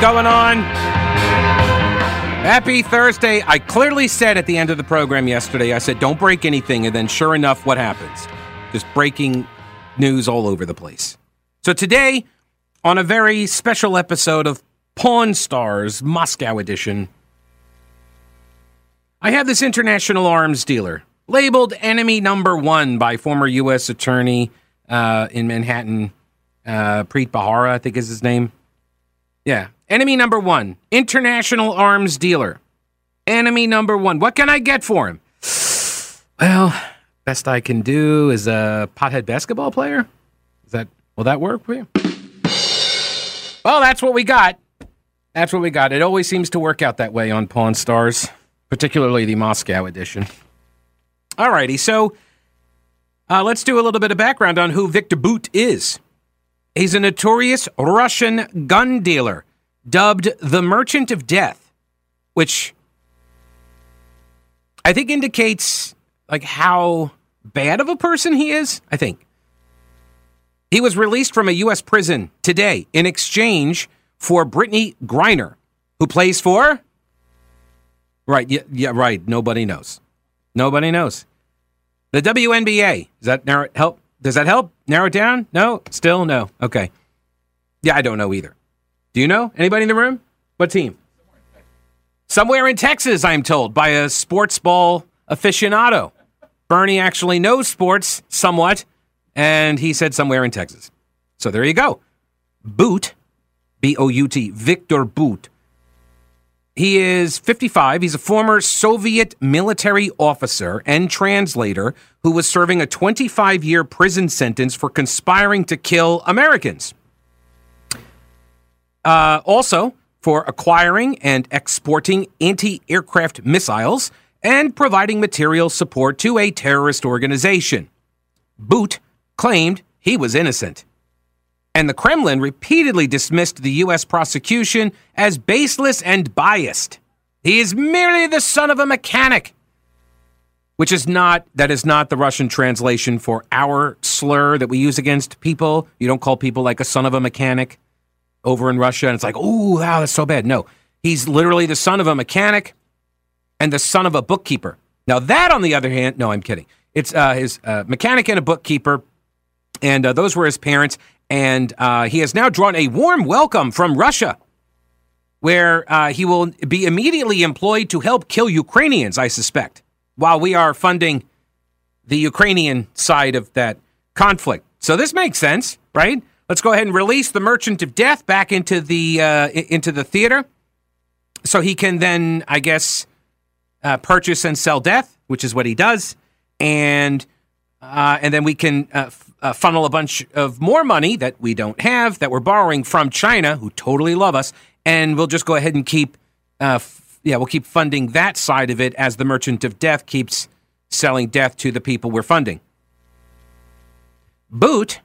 Going on? Happy Thursday. I clearly said at the end of the program yesterday, I said, don't break anything. And then, sure enough, what happens? Just breaking news all over the place. So, today, on a very special episode of Pawn Stars Moscow Edition, I have this international arms dealer labeled enemy number one by former U.S. Attorney uh, in Manhattan, uh, Preet Bharara, I think is his name. Yeah. Enemy number one, international arms dealer. Enemy number one. What can I get for him? Well, best I can do is a pothead basketball player. Is that will that work for you? Well, that's what we got. That's what we got. It always seems to work out that way on Pawn Stars, particularly the Moscow edition. All righty, so uh, let's do a little bit of background on who Victor Bout is. He's a notorious Russian gun dealer dubbed the Merchant of Death, which I think indicates like how bad of a person he is. I think he was released from a U.S. prison today in exchange for Brittney Griner, who plays for. Right, yeah, yeah, right. Nobody knows. Nobody knows. The WNBA. Does that narrow help? Does that help narrow it down? No, still no. Okay. Yeah, I don't know either. Do you know anybody in the room? What team? Somewhere in Texas, I'm told, by a sports ball aficionado. Bernie actually knows sports somewhat, and he said somewhere in Texas. So there you go. Bout, B O U T, Victor Bout. He is 55. He's a former Soviet military officer and translator who was serving a 25 year prison sentence for conspiring to kill Americans. Uh, also, for acquiring and exporting anti aircraft missiles and providing material support to a terrorist organization. Bout claimed he was innocent. And the Kremlin repeatedly dismissed the U.S. prosecution as baseless and biased. He is merely the son of a mechanic. Which is not, that is not the Russian translation for our slur that we use against people. You don't call people like a son of a mechanic over in Russia, and it's like, oh, wow, that's so bad. No, he's literally the son of a mechanic and the son of a bookkeeper. Now, that, on the other hand, no, I'm kidding. It's uh, his uh, mechanic and a bookkeeper, and uh, those were his parents. And uh, he has now drawn a warm welcome from Russia, where uh, he will be immediately employed to help kill Ukrainians, I suspect, while we are funding the Ukrainian side of that conflict. So this makes sense, right? Let's go ahead and release the Merchant of Death back into the uh, into the theater, so he can then, I guess, uh, purchase and sell death, which is what he does, and uh, and then we can uh, uh, funnel a bunch of more money that we don't have that we're borrowing from China, who totally love us, and we'll just go ahead and keep, uh, f- yeah, we'll keep funding that side of it as the Merchant of Death keeps selling death to the people we're funding. Bout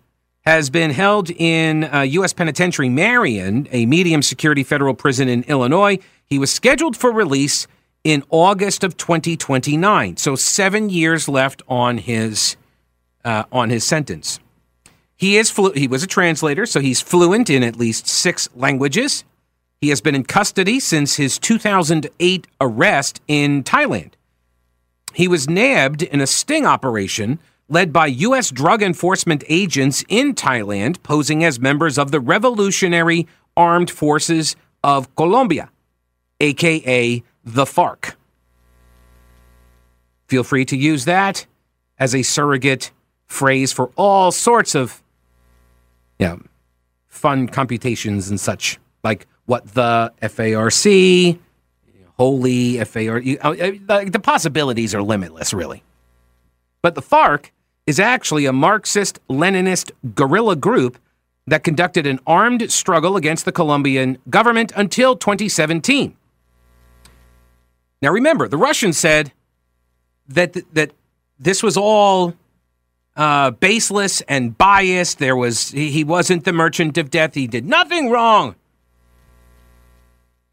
has been held in uh, U.S. Penitentiary Marion, a medium security federal prison in Illinois. He was scheduled for release in August of 2029, so seven years left on his uh, on his sentence. He is flu- he was a translator, so he's fluent in at least six languages. He has been in custody since his 2008 arrest in Thailand. He was nabbed in a sting operation led by U.S. drug enforcement agents in Thailand posing as members of the Revolutionary Armed Forces of Colombia, aka the FARC. Feel free to use that as a surrogate phrase for all sorts of you know, fun computations and such, like what the FARC, holy FAR, uh, the possibilities are limitless, really. But the FARC is actually a Marxist Leninist guerrilla group that conducted an armed struggle against the Colombian government until 2017. Now remember, the Russians said that that this was all uh, baseless and biased. There was he, he wasn't the merchant of death. He did nothing wrong.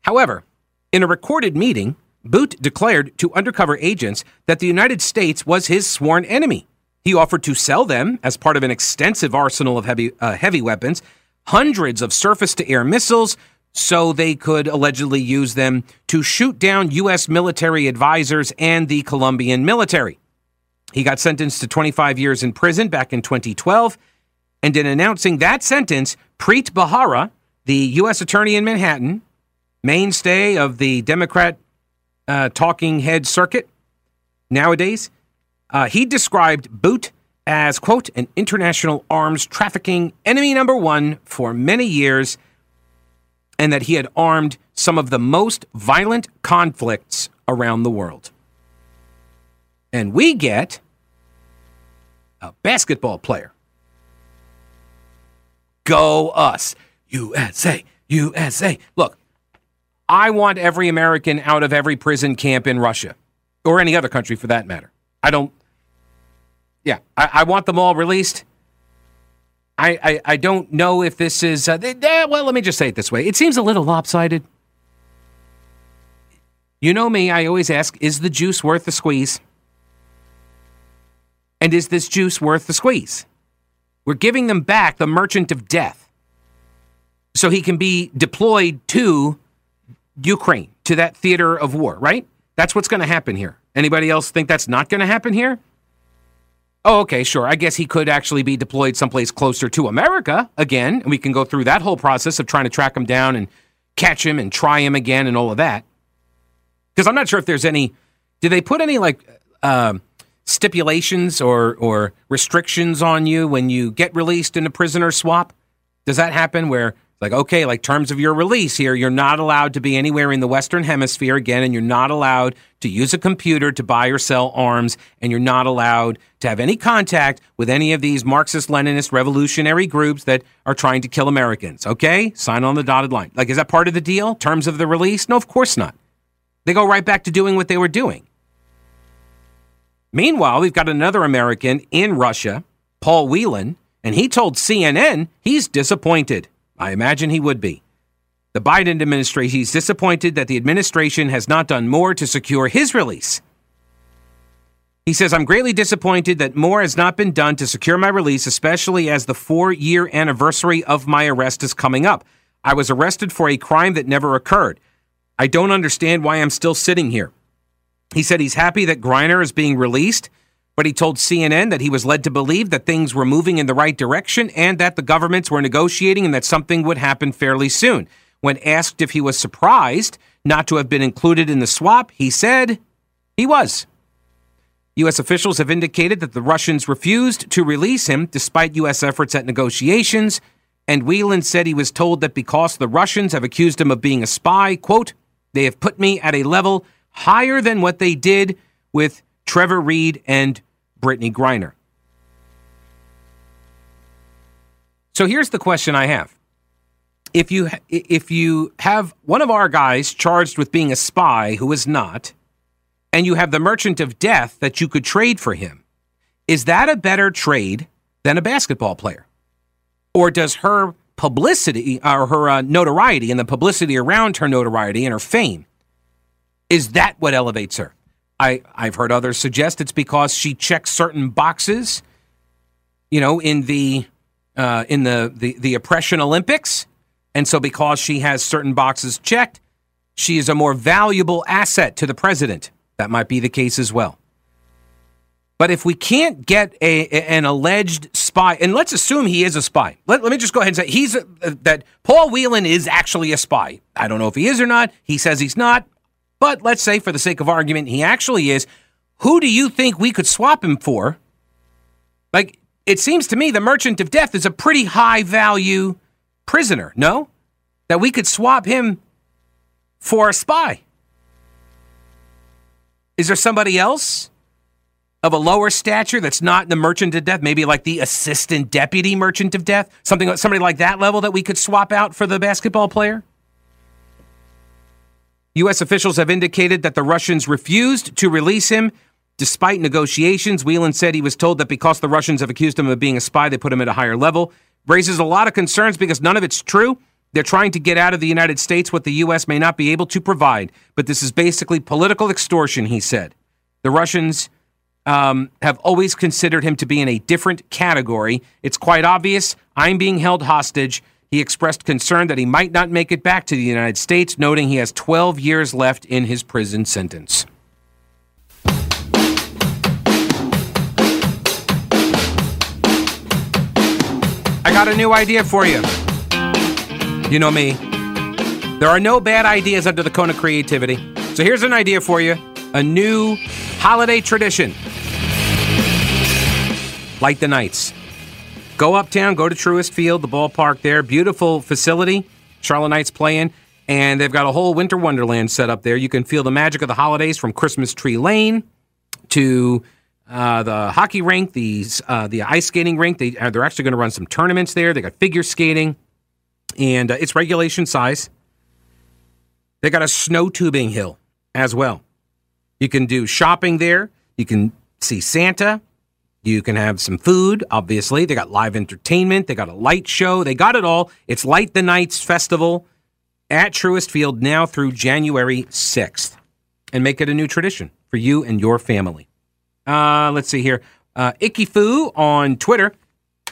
However, in a recorded meeting, Bout declared to undercover agents that the United States was his sworn enemy. He offered to sell them as part of an extensive arsenal of heavy, uh, heavy weapons, hundreds of surface to air missiles, so they could allegedly use them to shoot down U.S. military advisors and the Colombian military. He got sentenced to 25 years in prison back in 2012. And in announcing that sentence, Preet Bharara, the U.S. Attorney in Manhattan, mainstay of the Democrat uh, talking head circuit nowadays, uh, he described Bout as, quote, an international arms trafficking enemy number one for many years, and that he had armed some of the most violent conflicts around the world. And we get a basketball player. Go us. USA, USA. Look, I want every American out of every prison camp in Russia or any other country for that matter. I don't, yeah, I, I want them all released. I, I, I don't know if this is, uh, they, well, let me just say it this way. It seems a little lopsided. You know me, I always ask, is the juice worth the squeeze? And is this juice worth the squeeze? We're giving them back the merchant of death so he can be deployed to Ukraine, to that theater of war, right? That's what's going to happen here. Anybody else think that's not going to happen here? Oh, okay, sure. I guess he could actually be deployed someplace closer to America again, and we can go through that whole process of trying to track him down and catch him and try him again and all of that. Because I'm not sure if there's any. Did they put any like uh, stipulations or or restrictions on you when you get released in a prisoner swap? Does that happen where like okay, like terms of your release here, you're not allowed to be anywhere in the western hemisphere again and you're not allowed to use a computer to buy or sell arms and you're not allowed to have any contact with any of these Marxist Leninist revolutionary groups that are trying to kill Americans. Okay? Sign on the dotted line. Like is that part of the deal? Terms of the release? No, of course not. They go right back to doing what they were doing. Meanwhile, we've got another American in Russia, Paul Whelan, and he told CNN he's disappointed. I imagine he would be. The Biden administration, he's disappointed that the administration has not done more to secure his release. He says, I'm greatly disappointed that more has not been done to secure my release, especially as the four year anniversary of my arrest is coming up. I was arrested for a crime that never occurred. I don't understand why I'm still sitting here. He said he's happy that Griner is being released, but he told CNN that he was led to believe that things were moving in the right direction and that the governments were negotiating and that something would happen fairly soon. When asked if he was surprised not to have been included in the swap, he said he was. U.S. officials have indicated that the Russians refused to release him despite U.S. efforts at negotiations. And Whelan said he was told that because the Russians have accused him of being a spy, quote, they have put me at a level higher than what they did with Trevor Reed and Brittney Griner. So here's the question I have. If you if you have one of our guys charged with being a spy who is not, and you have the merchant of death that you could trade for him, is that a better trade than a basketball player? Or does her publicity or her uh, notoriety and the publicity around her notoriety and her fame is that what elevates her? I, I've heard others suggest it's because she checks certain boxes, you know, in the uh, in the, the the oppression Olympics, and so because she has certain boxes checked, she is a more valuable asset to the president. That might be the case as well. But if we can't get a, an alleged spy, and let's assume he is a spy. Let, let me just go ahead and say he's a, that Paul Whelan is actually a spy. I don't know if he is or not. He says he's not. But let's say, for the sake of argument, he actually is. Who do you think we could swap him for? Like, it seems to me the Merchant of Death is a pretty high value prisoner, no? That we could swap him for a spy. Is there somebody else of a lower stature that's not the Merchant of Death? Maybe like the Assistant Deputy Merchant of Death? Something, somebody like that level that we could swap out for the basketball player? U.S. officials have indicated that the Russians refused to release him despite negotiations. Whelan said he was told that because the Russians have accused him of being a spy, they put him at a higher level. Raises a lot of concerns because none of it's true. They're trying to get out of the United States what the U.S. may not be able to provide. But this is basically political extortion, he said. The Russians um, have always considered him to be in a different category. It's quite obvious. I'm being held hostage. He expressed concern that he might not make it back to the United States, noting he has 12 years left in his prison sentence. I got a new idea for you. You know me. There are no bad ideas under the cone of creativity. So here's an idea for you a new holiday tradition. Light the nights. Go uptown, go to Truist Field, the ballpark there. Beautiful facility. Charlotte Knights playing. And they've got a whole winter wonderland set up there. You can feel the magic of the holidays from Christmas Tree Lane to uh, the hockey rink, the uh, the ice skating rink. They uh, they're actually going to run some tournaments there. They got figure skating, and uh, it's regulation size. They got a snow tubing hill as well. You can do shopping there. You can see Santa. You can have some food, obviously. They got live entertainment. They got a light show. They got it all. It's Light the Nights Festival at Truist Field now through January 6th. And make it a new tradition for you and your family. Uh, let's see here. Uh, Icky Foo on Twitter.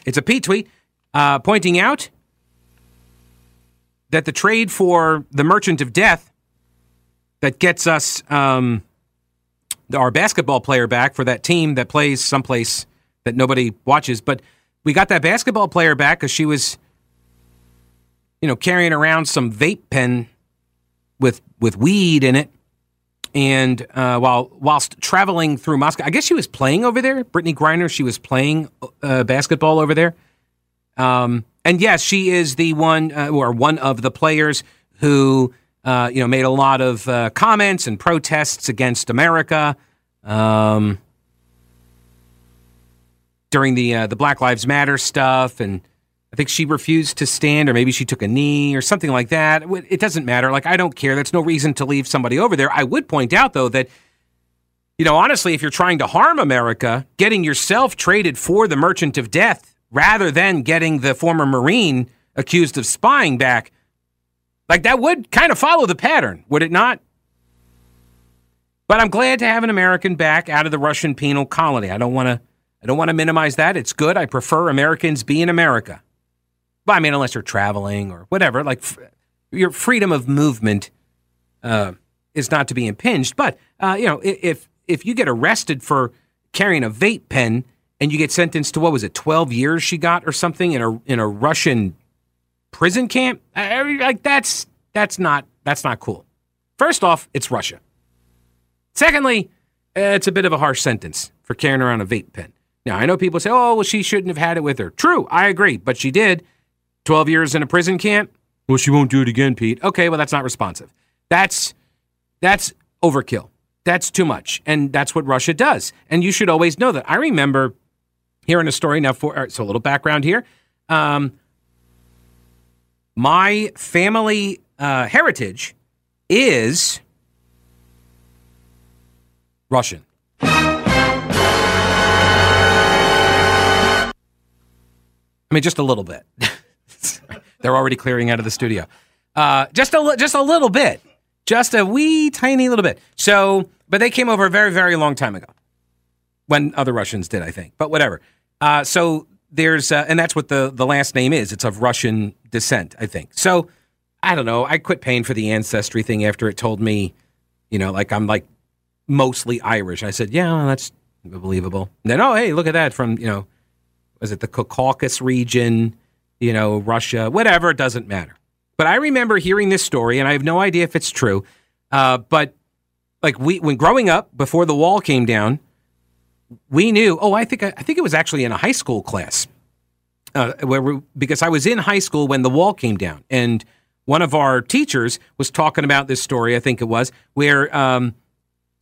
It's a P tweet uh, pointing out that the trade for the Merchant of Death that gets us um, our basketball player back for that team that plays someplace that nobody watches, but we got that basketball player back because she was, you know, carrying around some vape pen with with weed in it and uh, while whilst traveling through Moscow, I guess she was playing over there. Brittney Griner, she was playing uh, basketball over there. Um, and yes, she is the one uh, or one of the players who uh, you know made a lot of uh, comments and protests against America um, during the uh, the Black Lives Matter stuff and I think she refused to stand, or maybe she took a knee or something like that. It doesn't matter. Like, I don't care. That's no reason to leave somebody over there. I would point out, though, that, you know, honestly, if you're trying to harm America, getting yourself traded for the merchant of death rather than getting the former Marine accused of spying back, like, that would kind of follow the pattern, would it not? But I'm glad to have an American back out of the Russian penal colony. I don't want to. I don't want to minimize that. It's good. I prefer Americans be in America. Well, I mean, unless you're traveling or whatever, like f- your freedom of movement uh, is not to be impinged. But uh, you know, if if you get arrested for carrying a vape pen and you get sentenced to what was it, twelve years she got or something in a in a Russian prison camp, uh, like that's that's not that's not cool. First off, it's Russia. Secondly, uh, it's a bit of a harsh sentence for carrying around a vape pen. Now, I know people say, oh, well, she shouldn't have had it with her. True, I agree, but she did. 12 years in a prison camp? Well, she won't do it again, Pete. Okay, well, that's not responsive. That's that's overkill. That's too much. And that's what Russia does. And you should always know that. I remember hearing a story now for uh, so a little background here. Um, my family uh, heritage is Russian. I mean, just a little bit. They're already clearing out of the studio. Uh, just a just a little bit, just a wee tiny little bit. So, but they came over a very very long time ago, when other Russians did, I think. But whatever. Uh, so there's uh, and that's what the the last name is. It's of Russian descent, I think. So I don't know. I quit paying for the ancestry thing after it told me, you know, like I'm like mostly Irish. I said, yeah, that's believable. And then oh hey, look at that from you know, was it the Caucasus region? you know, Russia, whatever, it doesn't matter. But I remember hearing this story, and I have no idea if it's true. Uh, but like we, when growing up, before the wall came down, we knew. Oh, I think I think it was actually in a high school class, uh, where we, because I was in high school when the wall came down, and one of our teachers was talking about this story. I think it was where um,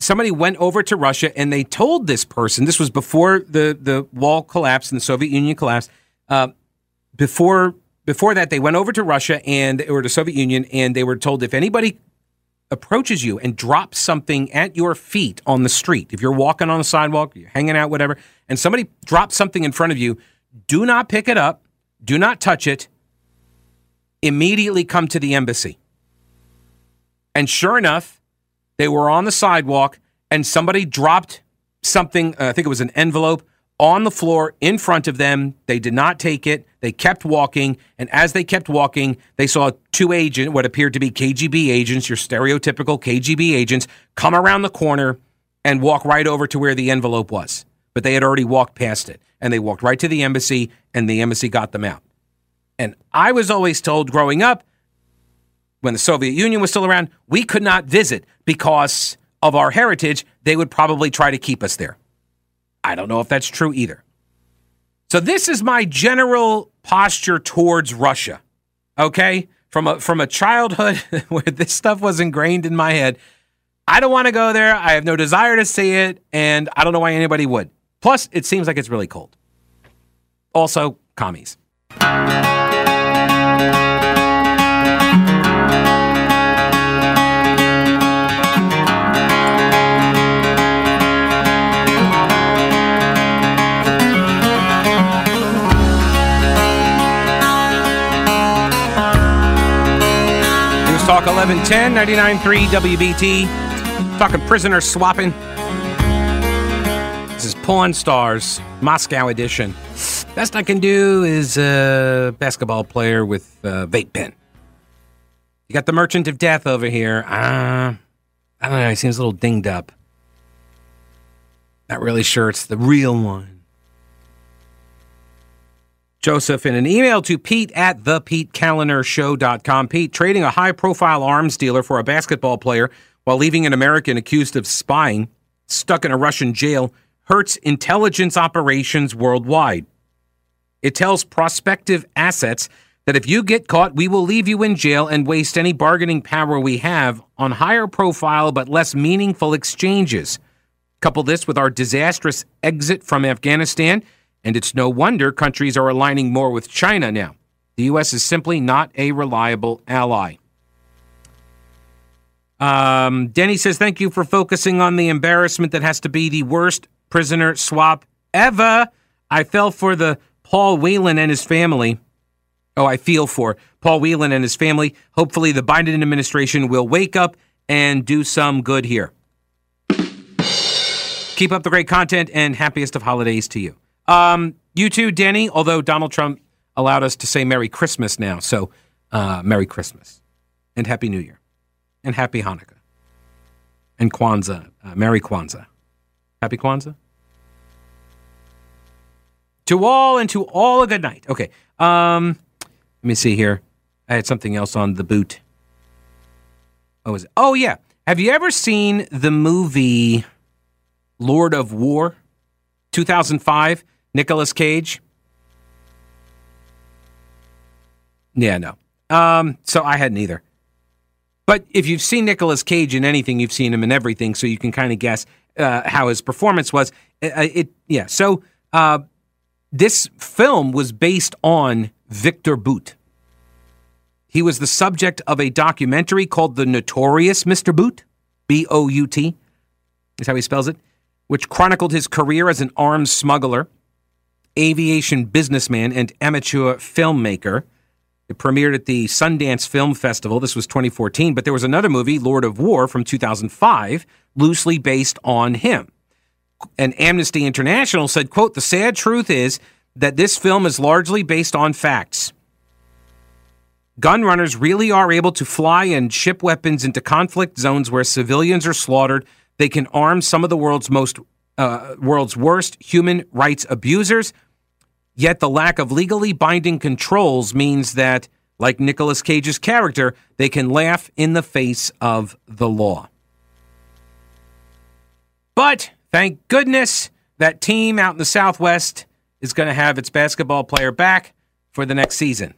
somebody went over to Russia and they told this person. This was before the the wall collapsed and the Soviet Union collapsed. Uh, before before that, they went over to Russia and or the Soviet Union, and they were told if anybody approaches you and drops something at your feet on the street, if you're walking on the sidewalk, you're hanging out, whatever, and somebody drops something in front of you, do not pick it up, do not touch it. Immediately come to the embassy. And sure enough, they were on the sidewalk, and somebody dropped something. Uh, I think it was an envelope on the floor in front of them. They did not take it. They kept walking. And as they kept walking, they saw two agents, what appeared to be KGB agents, your stereotypical KGB agents, come around the corner and walk right over to where the envelope was. But they had already walked past it. And they walked right to the embassy, and the embassy got them out. And I was always told growing up, when the Soviet Union was still around, we could not visit because of our heritage. They would probably try to keep us there. I don't know if that's true either. So this is my general posture towards Russia. Okay? From a from a childhood where this stuff was ingrained in my head. I don't want to go there. I have no desire to see it, and I don't know why anybody would. Plus, it seems like it's really cold. Also, commies. Talk 1110 99.3 WBT. Talking prisoner swapping. Pawn Stars, Moscow edition. Best I can do is a basketball player with a vape pen. You got the Merchant of Death over here. Uh, I don't know. He seems a little dinged up. Not really sure it's the real one. Joseph in an email to Pete at the Show.com. Pete, trading a high profile arms dealer for a basketball player while leaving an American accused of spying stuck in a Russian jail hurts intelligence operations worldwide. It tells prospective assets that if you get caught, we will leave you in jail and waste any bargaining power we have on higher profile but less meaningful exchanges. Couple this with our disastrous exit from Afghanistan and it's no wonder countries are aligning more with China now. The U.S. is simply not a reliable ally. Um, Denny says, Thank you for focusing on the embarrassment that has to be the worst prisoner swap ever. I fell for the Paul Whelan and his family. Oh, I feel for Paul Whelan and his family. Hopefully, the Biden administration will wake up and do some good here. Keep up the great content and happiest of holidays to you. Um, you too, Danny, although Donald Trump allowed us to say Merry Christmas now. So, uh, Merry Christmas and Happy New Year and Happy Hanukkah and Kwanzaa. Uh, Merry Kwanzaa. Happy Kwanzaa. To all and to all a good night. Okay. Um, let me see here. I had something else on the Bout. Oh, is it? Oh, yeah. Have you ever seen the movie Lord of War, 2005? Nicolas Cage? Yeah, no. Um, so I hadn't either. But if you've seen Nicolas Cage in anything, you've seen him in everything, so you can kind of guess uh, how his performance was. It, uh, it yeah. So uh, this film was based on Victor Bout. He was the subject of a documentary called "The Notorious Mr. Bout," B O U T, is how he spells it, which chronicled his career as an arms smuggler aviation businessman and amateur filmmaker. It premiered at the Sundance Film Festival. This was 2014, but there was another movie, Lord of War, from 2005, loosely based on him. And Amnesty International said, quote, the sad truth is that this film is largely based on facts. Gun runners really are able to fly and ship weapons into conflict zones where civilians are slaughtered. They can arm some of the world's most uh, world's worst human rights abusers. Yet the lack of legally binding controls means that, like Nicolas Cage's character, they can laugh in the face of the law. But thank goodness that team out in the Southwest is going to have its basketball player back for the next season.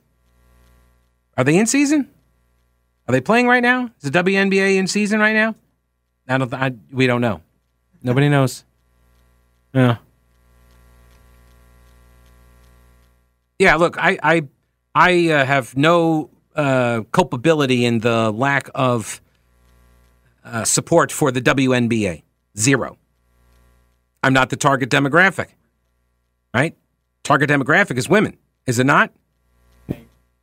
Are they in season? Are they playing right now? Is the WNBA in season right now? I don't. I, we don't know. Nobody knows. Yeah. Yeah, look, I I, I uh, have no uh, culpability in the lack of uh, support for the WNBA. Zero. I'm not the target demographic. Right? Target demographic is women, is it not?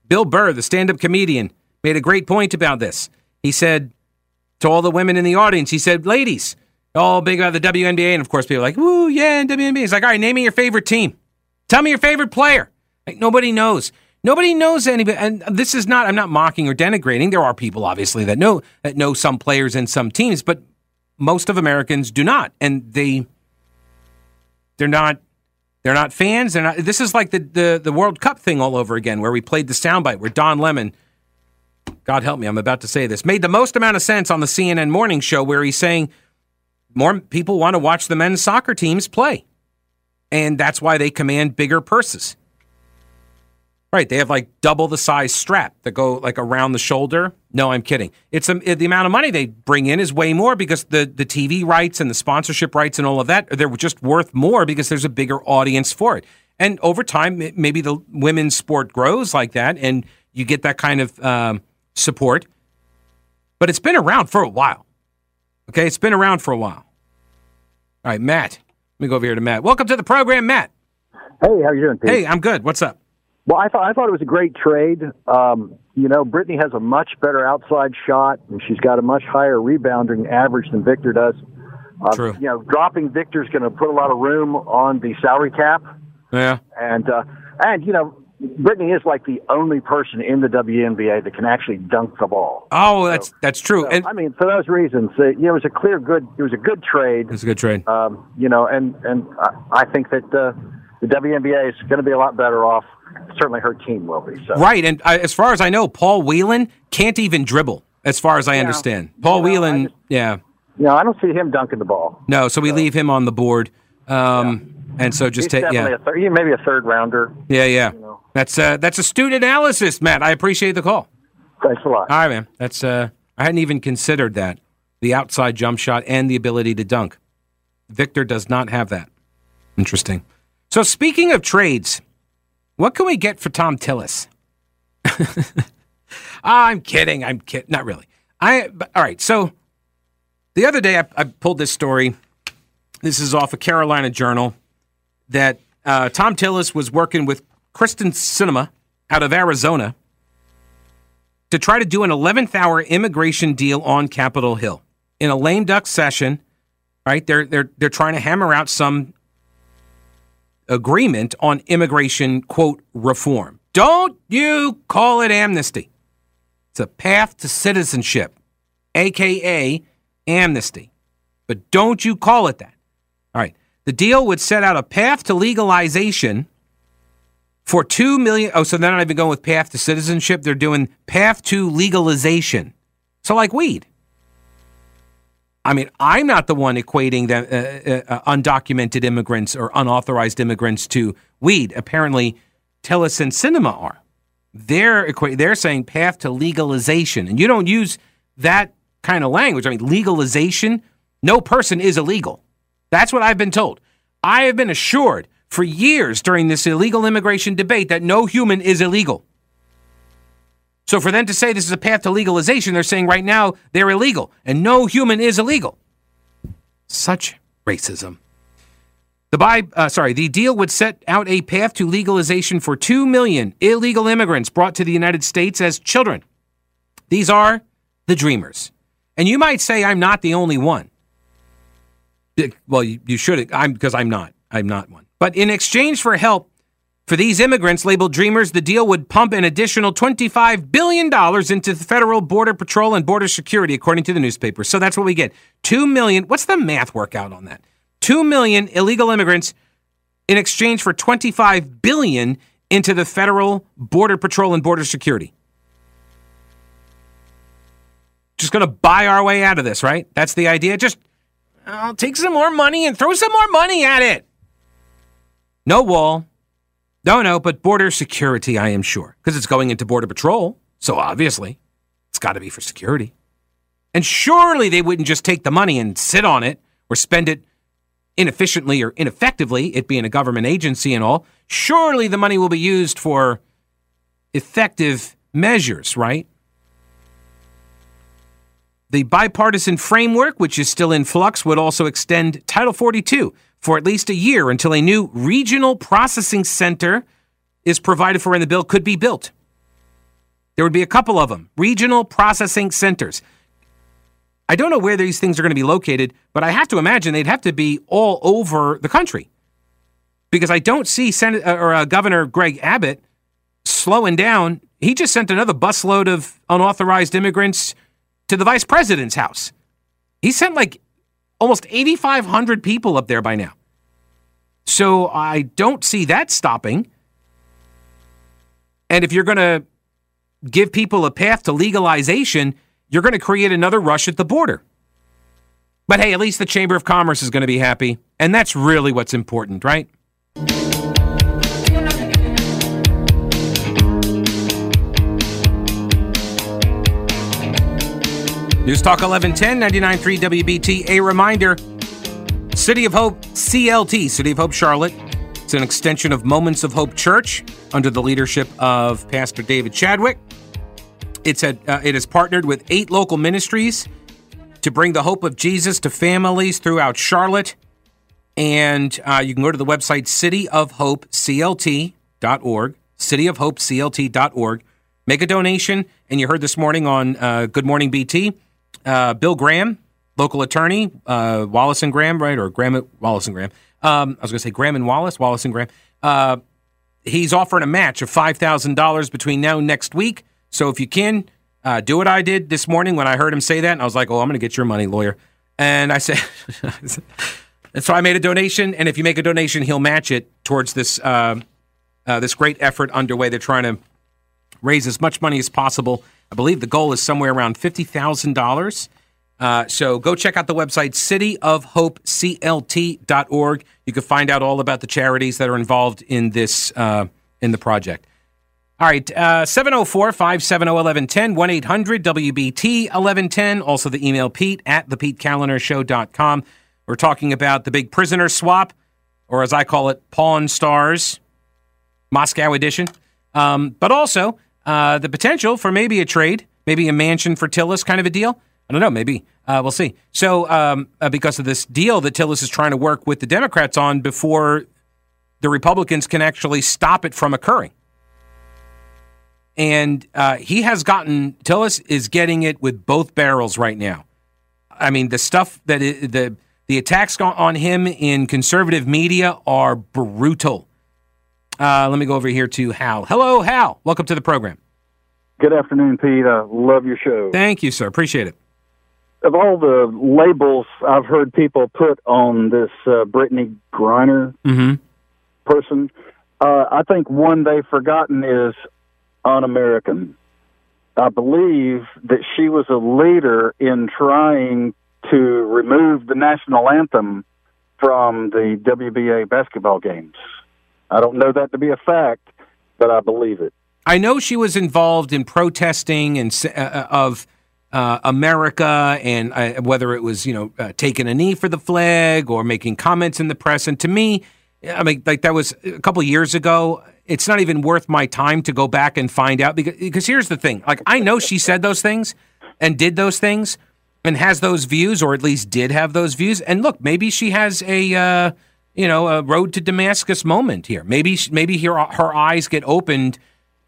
Bill Burr, the stand-up comedian, made a great point about this. He said to all the women in the audience, he said, "Ladies, all big about the WNBA, and of course people are like, "Woo, yeah, WNBA." He's like, all right, name me your favorite team. Tell me your favorite player. Like nobody knows. Nobody knows anybody, and this is not. I'm not mocking or denigrating. There are people, obviously, that know that know some players and some teams, but most of Americans do not, and they they're not they're not fans. They're not. This is like the the, the World Cup thing all over again, where we played the soundbite where Don Lemon. God help me, I'm about to say this. Made the most amount of sense on the CNN morning show where he's saying more people want to watch the men's soccer teams play. And that's why they command bigger purses. Right, they have like double the size strap that go like around the shoulder. No, I'm kidding. It's a, the amount of money they bring in is way more because the the TV rights and the sponsorship rights and all of that they're just worth more because there's a bigger audience for it. And over time, maybe the women's sport grows like that, and you get that kind of um, support. But it's been around for a while. Okay, it's been around for a while. All right, Matt. Let me go over here to Matt. Welcome to the program, Matt. Hey, how you doing, Pete? Hey, I'm good. What's up? Well, I thought I thought it was a great trade. Um, you know, Brittney has a much better outside shot, and she's got a much higher rebounding average than Victor does. Uh, True. You know, dropping Victor's going to put a lot of room on the salary cap. Yeah. And uh, and you know, Brittney is like the only person in the WNBA that can actually dunk the ball. Oh, that's so, that's true. So, and I mean, for those reasons, uh, you know, it was a clear good. It was a good trade. It was a good trade. Um, you know, and and I, I think that uh, the WNBA is going to be a lot better off certainly her team will be. So. Right, and as far as I know, Paul Whelan can't even dribble. As far as I yeah. understand, Paul you know, Whelan, just, yeah. No, I don't see him dunking the ball. No, so we so. leave him on the board. Um, yeah. And so just take yeah, a third, maybe a third rounder. Yeah, yeah. You know. That's uh, that's astute analysis, Matt. I appreciate the call. Thanks a lot. All right, man. That's uh, I hadn't even considered that the outside jump shot and the ability to dunk. Victor does not have that. Interesting. So speaking of trades, what can we get for Thom Tillis? I'm kidding. I'm kidding. Not really. I all right. So the other day I, I, pulled this story. This is off a Carolina Journal that uh, Thom Tillis was working with Kyrsten Sinema out of Arizona to try to do an 11th hour immigration deal on Capitol Hill in a lame duck session. Right? They're they're they're trying to hammer out some agreement on immigration, quote, reform. Don't you call it amnesty. It's a path to citizenship, AKA amnesty. But don't you call it that. All right. The deal would set out a path to legalization for 2 million. Oh, so they're not even going with path to citizenship. They're doing path to legalization. So, like weed. I mean, I'm not the one equating the uh, uh, undocumented immigrants or unauthorized immigrants to weed. Apparently, Tillis and Sinema are. They're equa- they're saying path to legalization, and you don't use that kind of language. I mean, legalization. No person is illegal. That's what I've been told. I have been assured for years during this illegal immigration debate that no human is illegal. So for them to say this is a path to legalization, they're saying right now they're illegal and no human is illegal. Such racism. The buy, uh, sorry, the deal would set out a path to legalization for 2 million illegal immigrants brought to the United States as children. These are the dreamers. And you might say I'm not the only one. Well, you, you should, I'm because I'm not. I'm not one. But in exchange for help, for these immigrants labeled Dreamers, the deal would pump an additional $25 billion into the Federal Border Patrol and Border Security, according to the newspaper. So that's what we get. Two million. What's the math workout on that? Two million illegal immigrants in exchange for 25 billion into the Federal Border Patrol and Border Security. Just going to buy our way out of this, right? That's the idea. Just I'll take some more money and throw some more money at it. No wall, no, no, but border security, I am sure, because it's going into Border Patrol. So obviously, it's got to be for security. And surely they wouldn't just take the money and sit on it or spend it inefficiently or ineffectively, it being a government agency and all. Surely the money will be used for effective measures, right? The bipartisan framework, which is still in flux, would also extend Title 42 for at least a year until a new regional processing center is provided for in the bill could be built. There would be a couple of them regional processing centers. I don't know where these things are going to be located, but I have to imagine they'd have to be all over the country because I don't see Senate or uh, Governor Greg Abbott slowing down. He just sent another busload of unauthorized immigrants to the vice president's house. He sent like almost 8,500 people up there by now. So I don't see that stopping. And if you're going to give people a path to legalization, you're going to create another rush at the border. But hey, at least the Chamber of Commerce is going to be happy. And that's really what's important, right? News Talk 1110, 99.3 WBT. A reminder City of Hope CLT, City of Hope Charlotte. It's an extension of Moments of Hope Church under the leadership of Pastor David Chadwick. It's a, uh, it has partnered with eight local ministries to bring the hope of Jesus to families throughout Charlotte. And uh, you can go to the website cityofhopeclt.org, cityofhopeclt.org. Make a donation. And you heard this morning on uh, Good Morning BT, uh, Bill Graham, local attorney, uh, Wallace and Graham, right? Or Graham, Wallace and Graham. Um, I was going to say Graham and Wallace, Wallace and Graham. Uh, he's offering a match of $5,000 between now and next week. So if you can, uh, do what I did this morning when I heard him say that. And I was like, oh, I'm going to get your money, lawyer. And I said, and so I made a donation. And if you make a donation, he'll match it towards this, uh, uh, this great effort underway. They're trying to raise as much money as possible. I believe the goal is somewhere around $50,000. Uh, so go check out the website, cityofhopeclt.org. You can find out all about the charities that are involved in this, uh, in the project. All right, uh, 704 570 1110, 1 800 WBT 1110. Also, the email Pete at thePeteKaliner We're talking about the big prisoner swap, or as I call it, Pawn Stars, Moscow edition. Um, but also uh, the potential for maybe a trade, maybe a mansion for Tillis kind of a deal. I don't know, maybe. Uh, we'll see. So, um, uh, because of this deal that Tillis is trying to work with the Democrats on before the Republicans can actually stop it from occurring and uh, he has gotten Tillis is getting it with both barrels right now. I mean, the stuff that it, the the attacks on him in conservative media are brutal. Uh, let me go over here to Hal. Hello, Hal. Welcome to the program. Good afternoon, Pete. I love your show. Thank you, sir. Appreciate it. Of all the labels I've heard people put on this uh, Brittney Griner mm-hmm. person, uh, I think one they've forgotten is un American. I believe that she was a leader in trying to remove the national anthem from the WBA basketball games. I don't know that to be a fact, but I believe it. I know she was involved in protesting and uh, uh, of uh, America and uh, whether it was you know uh, taking a knee for the flag or making comments in the press. And to me, I mean, like that was a couple years ago it's not even worth my time to go back and find out because because here's the thing like I know she said those things and did those things and has those views or at least did have those views and look maybe she has a uh, you know a road to Damascus moment here maybe maybe her eyes get opened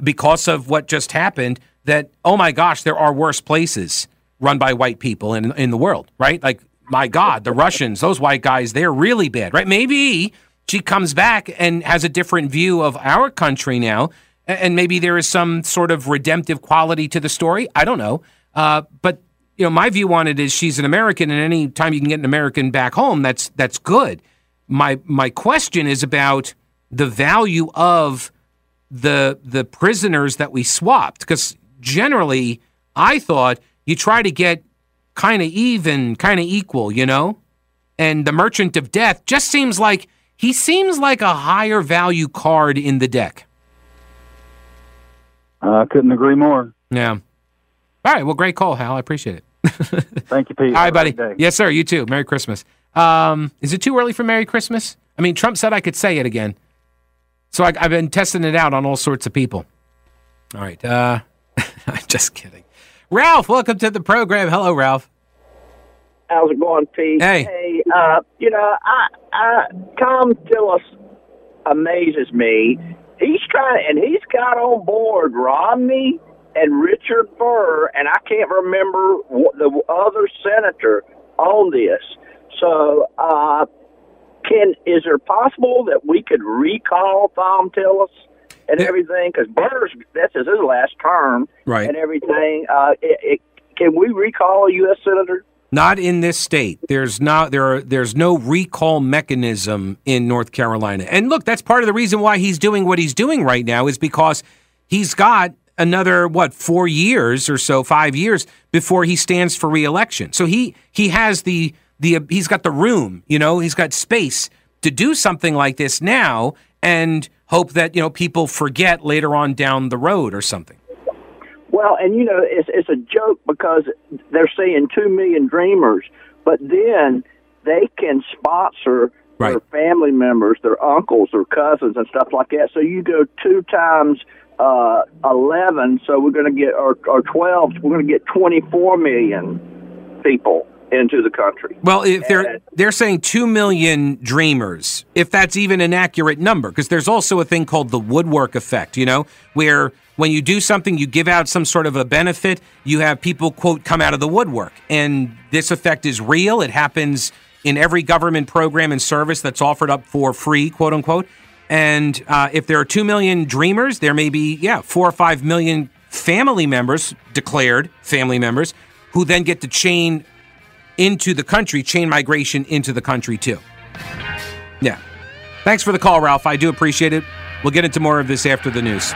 because of what just happened that oh my gosh there are worse places run by white people in in the world right like my god the Russians those white guys they're really bad right maybe she comes back and has a different view of our country now, and maybe there is some sort of redemptive quality to the story. I don't know, uh, but you know, my view on it is she's an American, and any time you can get an American back home, that's that's good. My my question is about the value of the the prisoners that we swapped, because generally, I thought you try to get kind of even, kind of equal, you know, and the Merchant of Death just seems like he seems like a higher value card in the deck. I couldn't agree more. Yeah. All right. Well, great call, Hal. I appreciate it. Thank you, Pete. All right, buddy. Yes, sir. You too. Merry Christmas. Um, is it too early for Merry Christmas? I mean, Trump said I could say it again. So I, have been testing it out on all sorts of people. All right. Uh, I'm just kidding. Ralph, welcome to the program. Hello, Ralph. How's it going, Pete? Hey. Hey, uh, you know, I, I, Thom Tillis amazes me. He's trying, and he's got on board Romney and Richard Burr, and I can't remember what the other senator on this. So, uh, can is there possible that we could recall Thom Tillis and everything? Because Burr's that's his last term, Right. And everything. Uh, it, it, can we recall a U.S. senator? Not in this state. There's not there are there's no recall mechanism in North Carolina. And look, that's part of the reason why he's doing what he's doing right now is because he's got another what 4 years or so, 5 years before he stands for reelection. So he he has the the he's got the room, you know, he's got space to do something like this now and hope that, you know, people forget later on down the road or something. Well, and you know, it's it's a joke because they're saying two million dreamers, but then they can sponsor Right. their family members, their uncles, their cousins, and stuff like that. So you go two times uh, eleven, so we're going to get or, or twelve, we're going to get twenty four million people into the country. Well, if they're And- they're saying two million dreamers, if that's even an accurate number, because there's also a thing called the woodwork effect, you know, where when you do something, you give out some sort of a benefit, you have people quote come out of the woodwork, and this effect is real. It happens in every government program and service that's offered up for free, quote unquote. And uh, if there are two million dreamers, there may be yeah four or five million family members declared family members who then get to chain into the country, chain migration into the country too. Yeah. Thanks for the call, Ralph. I do appreciate it. We'll get into more of this after the news.